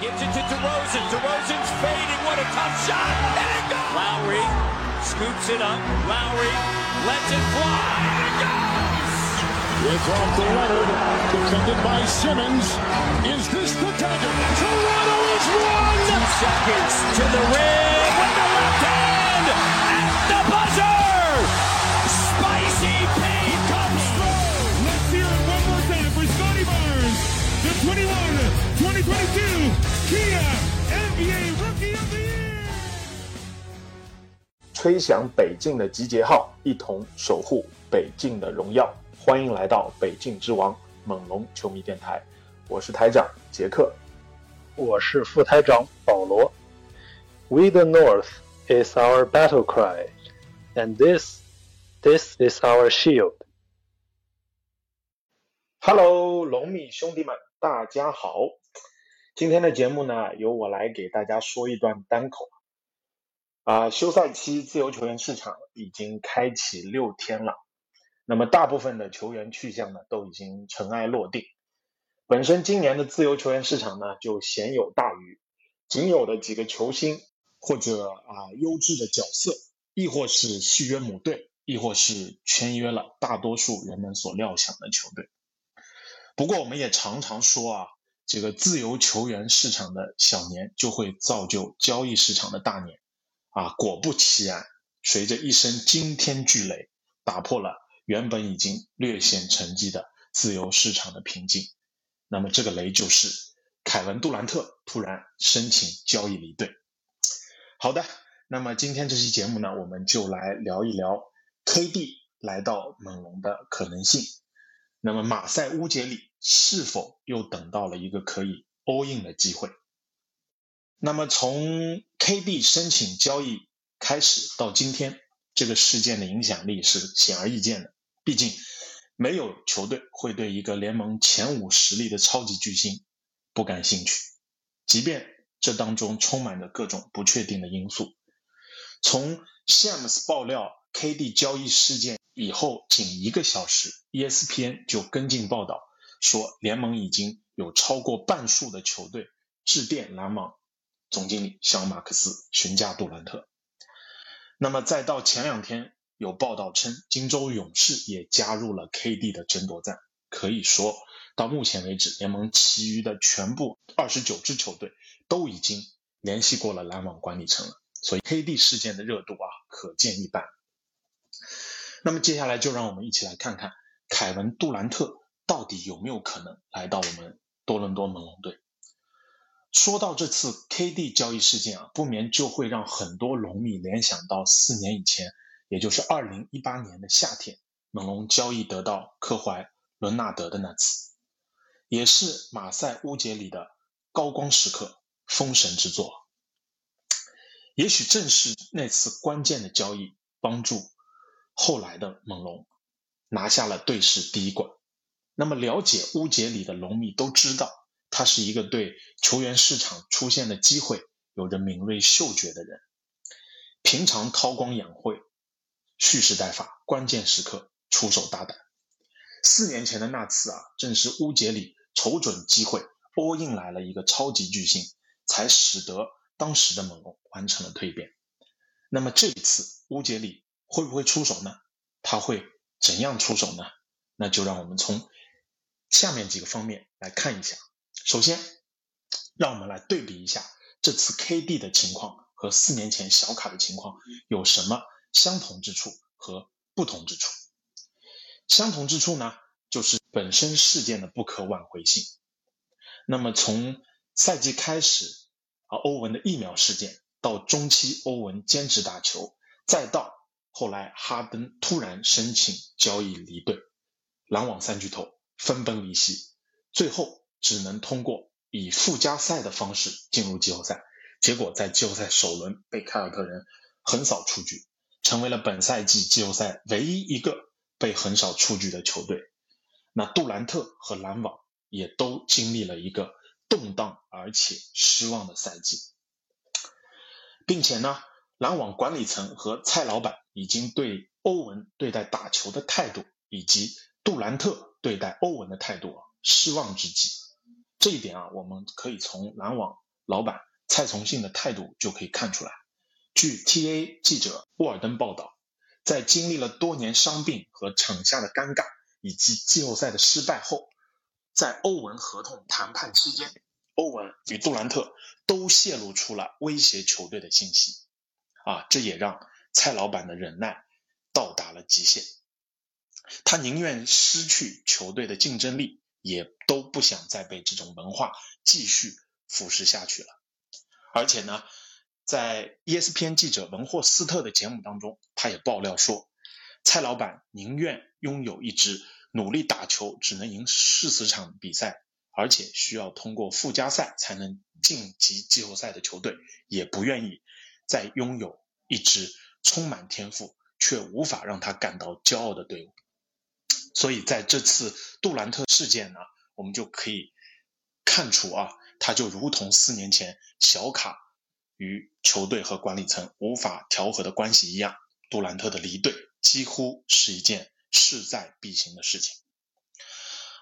Gives it to DeRozan. DeRozan's fading. What a tough shot. And it goes. Lowry scoops it up. Lowry lets it fly. And it goes. It's off to Leonard, defended by Simmons. Is this the dagger? Toronto is one! Two seconds to the rim 2022 Kia NBA Rookie of the Year. 吹响北境的集结号，一同守护北境的荣耀。欢迎来到北境之王猛龙球迷电台，我是台长杰克。我是副台长保罗。We the North is our battle cry, and this, this is our shield. Hello，龙米兄弟们，大家好。今天的节目呢，由我来给大家说一段单口。啊，休赛期自由球员市场已经开启六天了，那么大部分的球员去向呢，都已经尘埃落定。本身今年的自由球员市场呢，就鲜有大鱼，仅有的几个球星或者啊优质的角色，亦或是续约母队，亦或是签约了大多数人们所料想的球队。不过我们也常常说啊，这个自由球员市场的小年就会造就交易市场的大年啊。果不其然，随着一声惊天巨雷，打破了原本已经略显沉寂的自由市场的平静。那么这个雷就是凯文杜兰特突然申请交易离队。好的，那么今天这期节目呢，我们就来聊一聊 KD 来到猛龙的可能性。那么马赛乌杰里是否又等到了一个可以 all in 的机会？那么从 KD 申请交易开始到今天，这个事件的影响力是显而易见的。毕竟没有球队会对一个联盟前五实力的超级巨星不感兴趣，即便这当中充满着各种不确定的因素。从 Shams 爆料 KD 交易事件以后，仅一个小时，ESPN 就跟进报道说，联盟已经有超过半数的球队致电篮网总经理小马克思询价杜兰特。那么再到前两天，有报道称，金州勇士也加入了 KD 的争夺战。可以说，到目前为止，联盟其余的全部二十九支球队都已经联系过了篮网管理层了。所以 KD 事件的热度啊，可见一斑。那么接下来就让我们一起来看看凯文杜兰特到底有没有可能来到我们多伦多猛龙队。说到这次 KD 交易事件啊，不免就会让很多龙迷联想到四年以前，也就是二零一八年的夏天，猛龙交易得到科怀伦纳德的那次，也是马赛乌杰里的高光时刻，封神之作。也许正是那次关键的交易，帮助后来的猛龙拿下了队史第一冠。那么，了解乌杰里的龙迷都知道，他是一个对球员市场出现的机会有着敏锐嗅觉的人。平常韬光养晦，蓄势待发，关键时刻出手大胆。四年前的那次啊，正是乌杰里瞅准机会，all in 来了一个超级巨星，才使得。当时的猛龙完成了蜕变，那么这一次乌杰里会不会出手呢？他会怎样出手呢？那就让我们从下面几个方面来看一下。首先，让我们来对比一下这次 KD 的情况和四年前小卡的情况有什么相同之处和不同之处。相同之处呢，就是本身事件的不可挽回性。那么从赛季开始。啊欧文的疫苗事件，到中期欧文坚持打球，再到后来哈登突然申请交易离队，篮网三巨头分崩离析，最后只能通过以附加赛的方式进入季后赛，结果在季后赛首轮被凯尔特人横扫出局，成为了本赛季季后赛唯一一个被横扫出局的球队。那杜兰特和篮网也都经历了一个。动荡而且失望的赛季，并且呢，篮网管理层和蔡老板已经对欧文对待打球的态度，以及杜兰特对待欧文的态度失望至极。这一点啊，我们可以从篮网老板蔡崇信的态度就可以看出来。据 TA 记者沃尔登报道，在经历了多年伤病和场下的尴尬，以及季后赛的失败后，在欧文合同谈判期间，欧文与杜兰特都泄露出了威胁球队的信息。啊，这也让蔡老板的忍耐到达了极限。他宁愿失去球队的竞争力，也都不想再被这种文化继续腐蚀下去了。而且呢，在 ESPN 记者文霍斯特的节目当中，他也爆料说，蔡老板宁愿拥有一支努力打球只能赢四十场比赛，而且需要通过附加赛才能晋级季后赛的球队，也不愿意再拥有一支充满天赋却无法让他感到骄傲的队伍。所以在这次杜兰特事件呢，我们就可以看出啊，他就如同四年前小卡与球队和管理层无法调和的关系一样，杜兰特的离队几乎是一件势在必行的事情。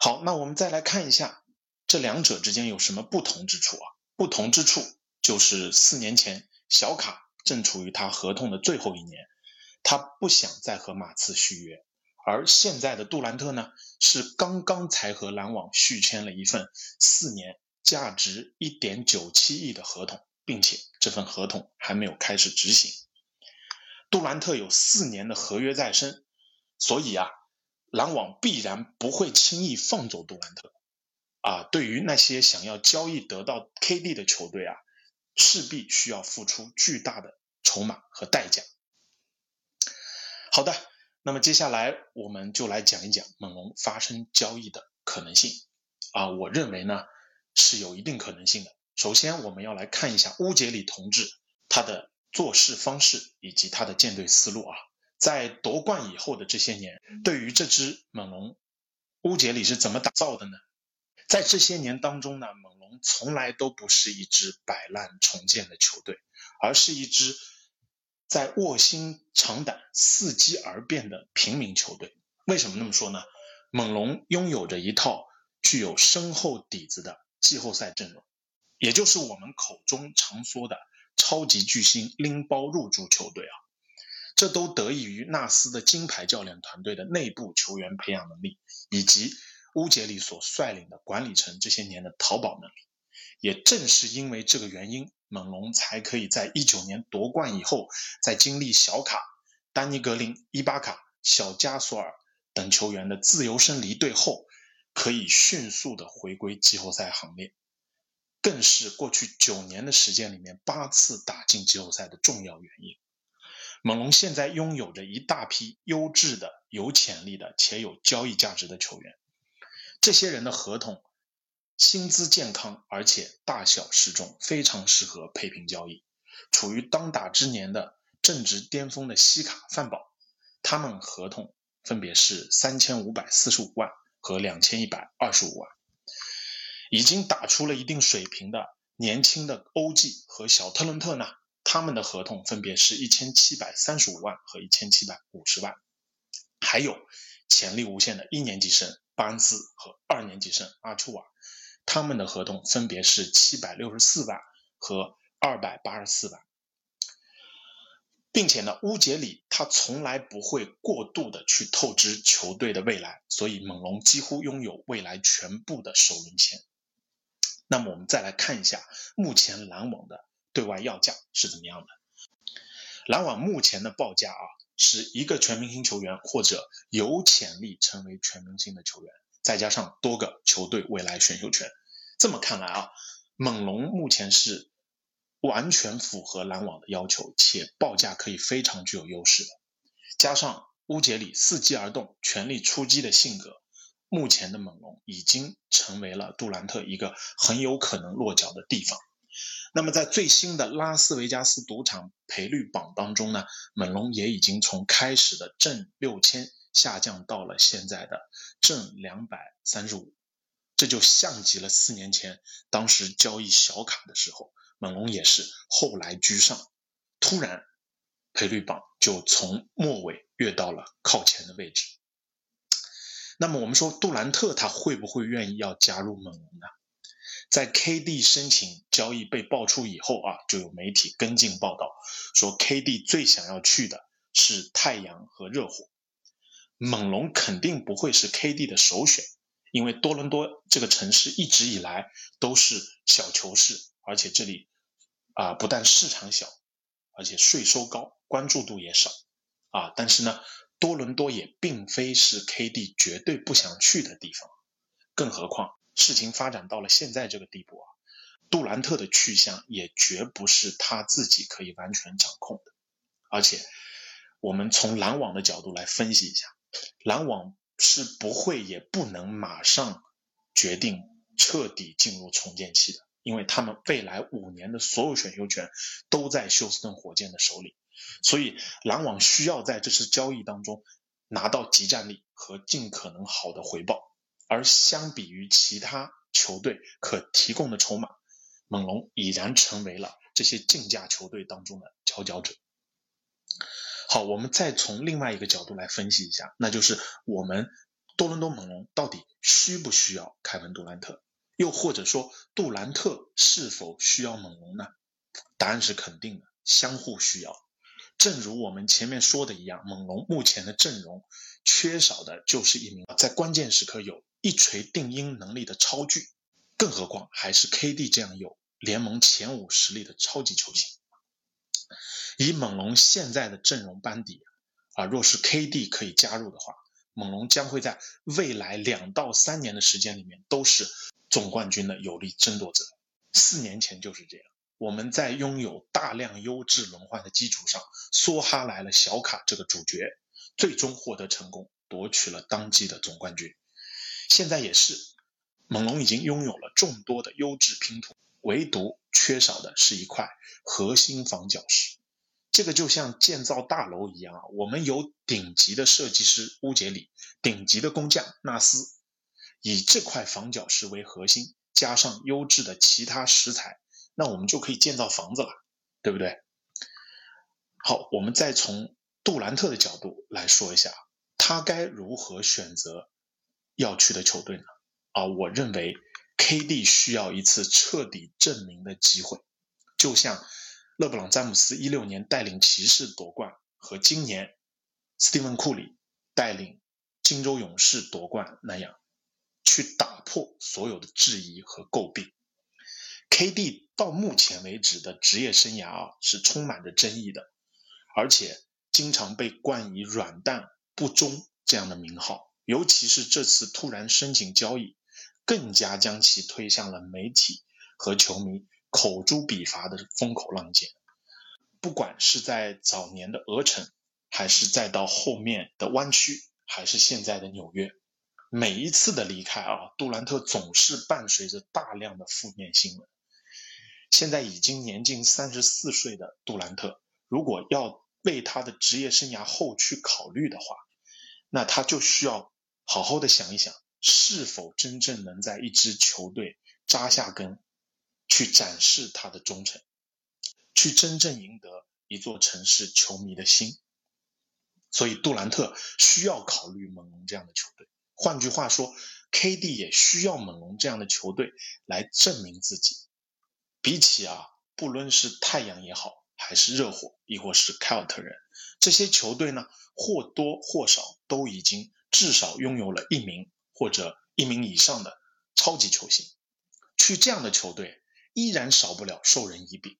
好，那我们再来看一下这两者之间有什么不同之处啊？不同之处就是四年前小卡正处于他合同的最后一年，他不想再和马刺续约。而现在的杜兰特呢，是刚刚才和篮网续签了一份四年、价值一点九七亿的合同，并且这份合同还没有开始执行。杜兰特有四年的合约在身，所以啊，篮网必然不会轻易放走杜兰特。啊，对于那些想要交易得到 KD 的球队啊，势必需要付出巨大的筹码和代价。好的。那么接下来我们就来讲一讲猛龙发生交易的可能性啊，我认为呢是有一定可能性的。首先，我们要来看一下乌杰里同志他的做事方式以及他的建队思路啊。在夺冠以后的这些年，对于这支猛龙，乌杰里是怎么打造的呢？在这些年当中呢，猛龙从来都不是一支摆烂重建的球队，而是一支。在卧薪尝胆、伺机而变的平民球队，为什么那么说呢？猛龙拥有着一套具有深厚底子的季后赛阵容，也就是我们口中常说的超级巨星拎包入驻球队啊。这都得益于纳斯的金牌教练团队的内部球员培养能力，以及乌杰里所率领的管理层这些年的淘宝能力。也正是因为这个原因。猛龙才可以在一九年夺冠以后，在经历小卡、丹尼格林、伊巴卡、小加索尔等球员的自由身离队后，可以迅速的回归季后赛行列，更是过去九年的时间里面八次打进季后赛的重要原因。猛龙现在拥有着一大批优质的、有潜力的且有交易价值的球员，这些人的合同。薪资健康，而且大小适中，非常适合配平交易。处于当打之年的正值巅峰的西卡、范宝，他们合同分别是三千五百四十五万和两千一百二十五万。已经打出了一定水平的年轻的欧记和小特伦特呢，他们的合同分别是一千七百三十五万和一千七百五十万。还有潜力无限的一年级生巴恩斯和二年级生阿丘瓦。他们的合同分别是七百六十四万和二百八十四万，并且呢，乌杰里他从来不会过度的去透支球队的未来，所以猛龙几乎拥有未来全部的首轮签。那么我们再来看一下目前篮网的对外要价是怎么样的。篮网目前的报价啊，是一个全明星球员或者有潜力成为全明星的球员，再加上多个球队未来选秀权。这么看来啊，猛龙目前是完全符合篮网的要求，且报价可以非常具有优势的。加上乌杰里伺机而动、全力出击的性格，目前的猛龙已经成为了杜兰特一个很有可能落脚的地方。那么在最新的拉斯维加斯赌场赔率榜当中呢，猛龙也已经从开始的正六千下降到了现在的正两百三十五。这就像极了四年前当时交易小卡的时候，猛龙也是后来居上，突然赔率榜就从末尾跃到了靠前的位置。那么我们说杜兰特他会不会愿意要加入猛龙呢？在 KD 申请交易被爆出以后啊，就有媒体跟进报道说，KD 最想要去的是太阳和热火，猛龙肯定不会是 KD 的首选，因为多伦多这个城市一直以来都是小球市，而且这里啊不但市场小，而且税收高，关注度也少啊。但是呢，多伦多也并非是 KD 绝对不想去的地方，更何况。事情发展到了现在这个地步啊，杜兰特的去向也绝不是他自己可以完全掌控的。而且，我们从篮网的角度来分析一下，篮网是不会也不能马上决定彻底进入重建期的，因为他们未来五年的所有选秀权都在休斯顿火箭的手里，所以篮网需要在这次交易当中拿到集战力和尽可能好的回报。而相比于其他球队可提供的筹码，猛龙已然成为了这些竞价球队当中的佼佼者。好，我们再从另外一个角度来分析一下，那就是我们多伦多猛龙到底需不需要凯文杜兰特，又或者说杜兰特是否需要猛龙呢？答案是肯定的，相互需要。正如我们前面说的一样，猛龙目前的阵容缺少的就是一名在关键时刻有。一锤定音能力的超巨，更何况还是 KD 这样有联盟前五实力的超级球星。以猛龙现在的阵容班底啊，若是 KD 可以加入的话，猛龙将会在未来两到三年的时间里面都是总冠军的有力争夺者。四年前就是这样，我们在拥有大量优质轮换的基础上，梭哈来了小卡这个主角，最终获得成功，夺取了当季的总冠军。现在也是，猛龙已经拥有了众多的优质拼图，唯独缺少的是一块核心防角石。这个就像建造大楼一样啊，我们有顶级的设计师乌杰里，顶级的工匠纳斯，以这块防角石为核心，加上优质的其他石材，那我们就可以建造房子了，对不对？好，我们再从杜兰特的角度来说一下，他该如何选择。要去的球队呢？啊，我认为 KD 需要一次彻底证明的机会，就像勒布朗詹姆斯一六年带领骑士夺冠，和今年斯蒂芬库里带领金州勇士夺冠那样，去打破所有的质疑和诟病。KD 到目前为止的职业生涯啊，是充满着争议的，而且经常被冠以“软蛋不忠”这样的名号。尤其是这次突然申请交易，更加将其推向了媒体和球迷口诛笔伐的风口浪尖。不管是在早年的鹅城，还是再到后面的湾区，还是现在的纽约，每一次的离开啊，杜兰特总是伴随着大量的负面新闻。现在已经年近三十四岁的杜兰特，如果要为他的职业生涯后去考虑的话，那他就需要。好好的想一想，是否真正能在一支球队扎下根，去展示他的忠诚，去真正赢得一座城市球迷的心。所以杜兰特需要考虑猛龙这样的球队。换句话说，KD 也需要猛龙这样的球队来证明自己。比起啊，不论是太阳也好，还是热火，亦或是凯尔特人，这些球队呢，或多或少都已经。至少拥有了一名或者一名以上的超级球星，去这样的球队依然少不了授人以柄。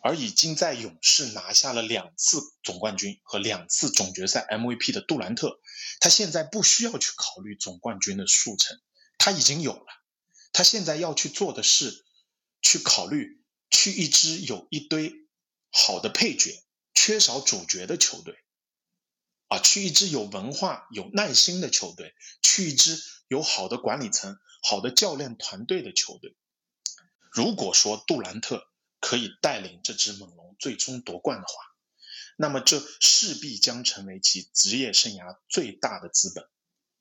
而已经在勇士拿下了两次总冠军和两次总决赛 MVP 的杜兰特，他现在不需要去考虑总冠军的数成，他已经有了。他现在要去做的是，去考虑去一支有一堆好的配角、缺少主角的球队。啊，去一支有文化、有耐心的球队，去一支有好的管理层、好的教练团队的球队。如果说杜兰特可以带领这支猛龙最终夺冠的话，那么这势必将成为其职业生涯最大的资本，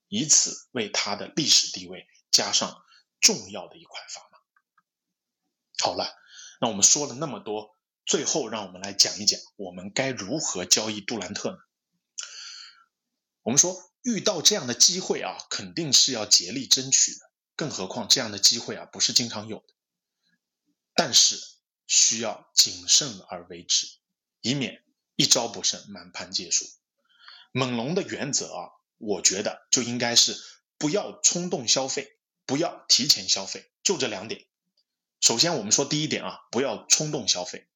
以此为他的历史地位加上重要的一块砝码。好了，那我们说了那么多，最后让我们来讲一讲，我们该如何交易杜兰特呢？我们说遇到这样的机会啊，肯定是要竭力争取的。更何况这样的机会啊，不是经常有的。但是需要谨慎而为之，以免一招不慎满盘皆输。猛龙的原则啊，我觉得就应该是不要冲动消费，不要提前消费，就这两点。首先，我们说第一点啊，不要冲动消费，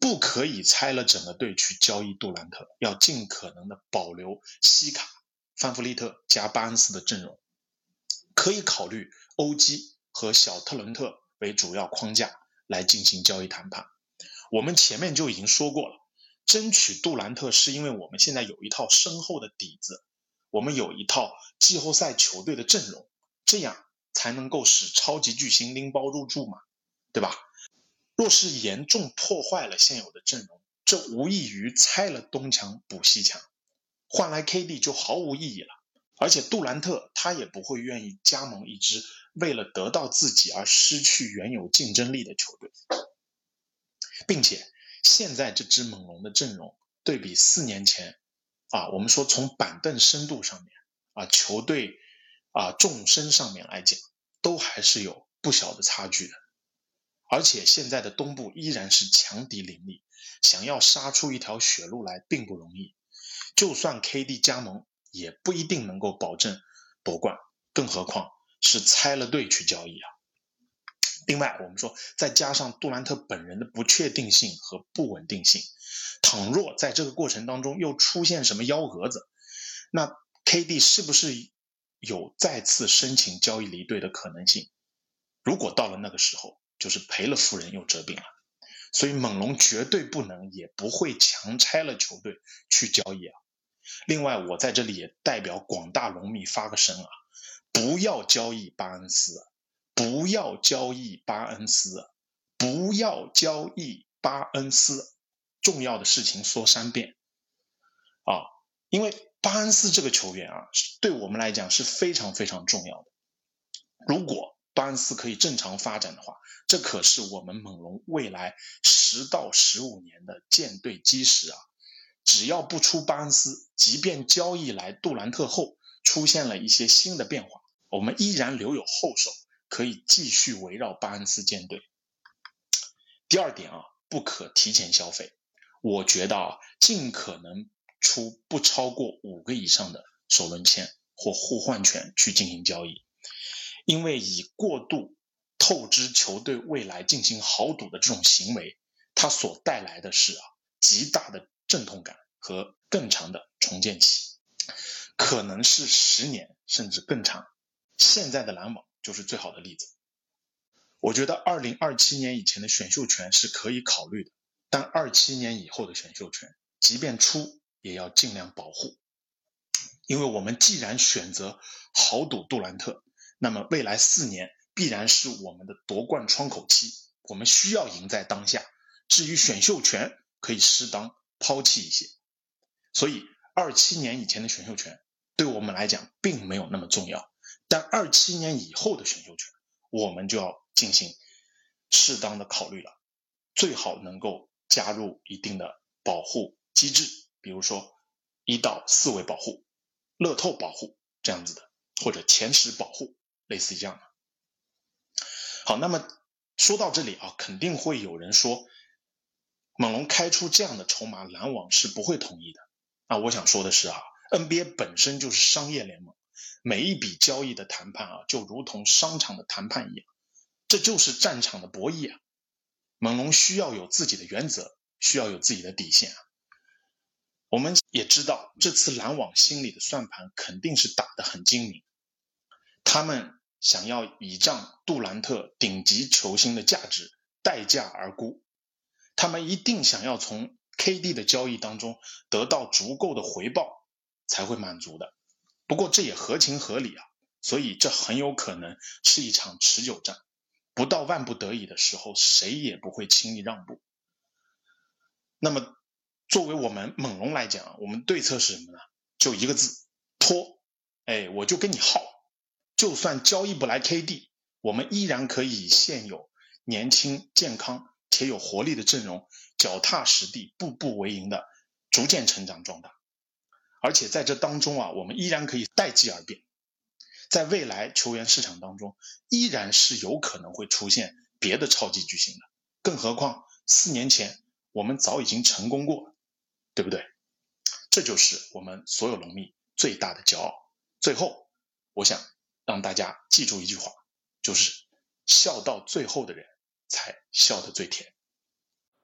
不可以拆了整个队去交易杜兰特，要尽可能的保留西卡、范弗利特加巴恩斯的阵容，可以考虑欧基和小特伦特为主要框架来进行交易谈判。我们前面就已经说过了。争取杜兰特是因为我们现在有一套深厚的底子，我们有一套季后赛球队的阵容，这样才能够使超级巨星拎包入住嘛，对吧？若是严重破坏了现有的阵容，这无异于拆了东墙补西墙，换来 KD 就毫无意义了。而且杜兰特他也不会愿意加盟一支为了得到自己而失去原有竞争力的球队，并且。现在这支猛龙的阵容对比四年前，啊，我们说从板凳深度上面，啊，球队啊纵深上面来讲，都还是有不小的差距的。而且现在的东部依然是强敌林立，想要杀出一条血路来并不容易。就算 KD 加盟，也不一定能够保证夺冠，更何况是拆了队去交易啊。另外，我们说，再加上杜兰特本人的不确定性和不稳定性，倘若在这个过程当中又出现什么幺蛾子，那 KD 是不是有再次申请交易离队的可能性？如果到了那个时候，就是赔了夫人又折兵了。所以，猛龙绝对不能也不会强拆了球队去交易啊。另外，我在这里也代表广大龙迷发个声啊，不要交易巴恩斯。不要交易巴恩斯，不要交易巴恩斯。重要的事情说三遍啊！因为巴恩斯这个球员啊，对我们来讲是非常非常重要的。如果巴恩斯可以正常发展的话，这可是我们猛龙未来十到十五年的舰队基石啊！只要不出巴恩斯，即便交易来杜兰特后出现了一些新的变化，我们依然留有后手。可以继续围绕巴恩斯舰队。第二点啊，不可提前消费。我觉得啊，尽可能出不超过五个以上的首轮签或互换权去进行交易，因为以过度透支球队未来进行豪赌的这种行为，它所带来的是啊极大的阵痛感和更长的重建期，可能是十年甚至更长。现在的篮网。就是最好的例子。我觉得二零二七年以前的选秀权是可以考虑的，但二七年以后的选秀权，即便出也要尽量保护，因为我们既然选择豪赌杜兰特，那么未来四年必然是我们的夺冠窗口期，我们需要赢在当下。至于选秀权，可以适当抛弃一些。所以二七年以前的选秀权对我们来讲并没有那么重要。但二七年以后的选秀权，我们就要进行适当的考虑了，最好能够加入一定的保护机制，比如说一到四位保护、乐透保护这样子的，或者前十保护，类似这样的。好，那么说到这里啊，肯定会有人说，猛龙开出这样的筹码，篮网是不会同意的。那我想说的是啊，NBA 本身就是商业联盟。每一笔交易的谈判啊，就如同商场的谈判一样，这就是战场的博弈啊。猛龙需要有自己的原则，需要有自己的底线啊。我们也知道，这次篮网心里的算盘肯定是打得很精明，他们想要倚仗杜兰特顶级球星的价值，待价而沽，他们一定想要从 KD 的交易当中得到足够的回报，才会满足的。不过这也合情合理啊，所以这很有可能是一场持久战，不到万不得已的时候，谁也不会轻易让步。那么，作为我们猛龙来讲，我们对策是什么呢？就一个字：拖。哎，我就跟你耗，就算交易不来 KD，我们依然可以现有年轻、健康且有活力的阵容，脚踏实地、步步为营的逐渐成长壮大。而且在这当中啊，我们依然可以待机而变，在未来球员市场当中，依然是有可能会出现别的超级巨星的。更何况四年前我们早已经成功过，对不对？这就是我们所有龙迷最大的骄傲。最后，我想让大家记住一句话，就是笑到最后的人才笑得最甜。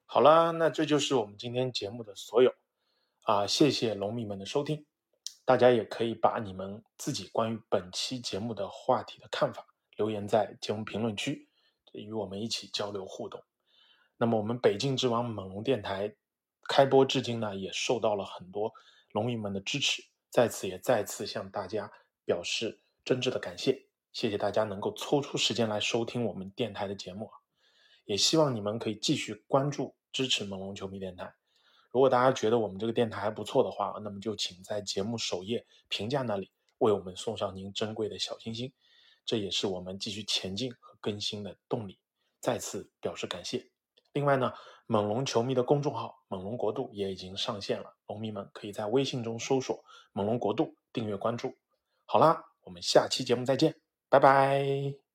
好了，那这就是我们今天节目的所有啊，谢谢龙迷们的收听。大家也可以把你们自己关于本期节目的话题的看法留言在节目评论区，与我们一起交流互动。那么，我们北境之王猛龙电台开播至今呢，也受到了很多龙迷们的支持，在此也再次向大家表示真挚的感谢。谢谢大家能够抽出时间来收听我们电台的节目，也希望你们可以继续关注支持猛龙球迷电台。如果大家觉得我们这个电台还不错的话，那么就请在节目首页评价那里为我们送上您珍贵的小心心，这也是我们继续前进和更新的动力。再次表示感谢。另外呢，猛龙球迷的公众号“猛龙国度”也已经上线了，龙迷们可以在微信中搜索“猛龙国度”订阅关注。好啦，我们下期节目再见，拜拜。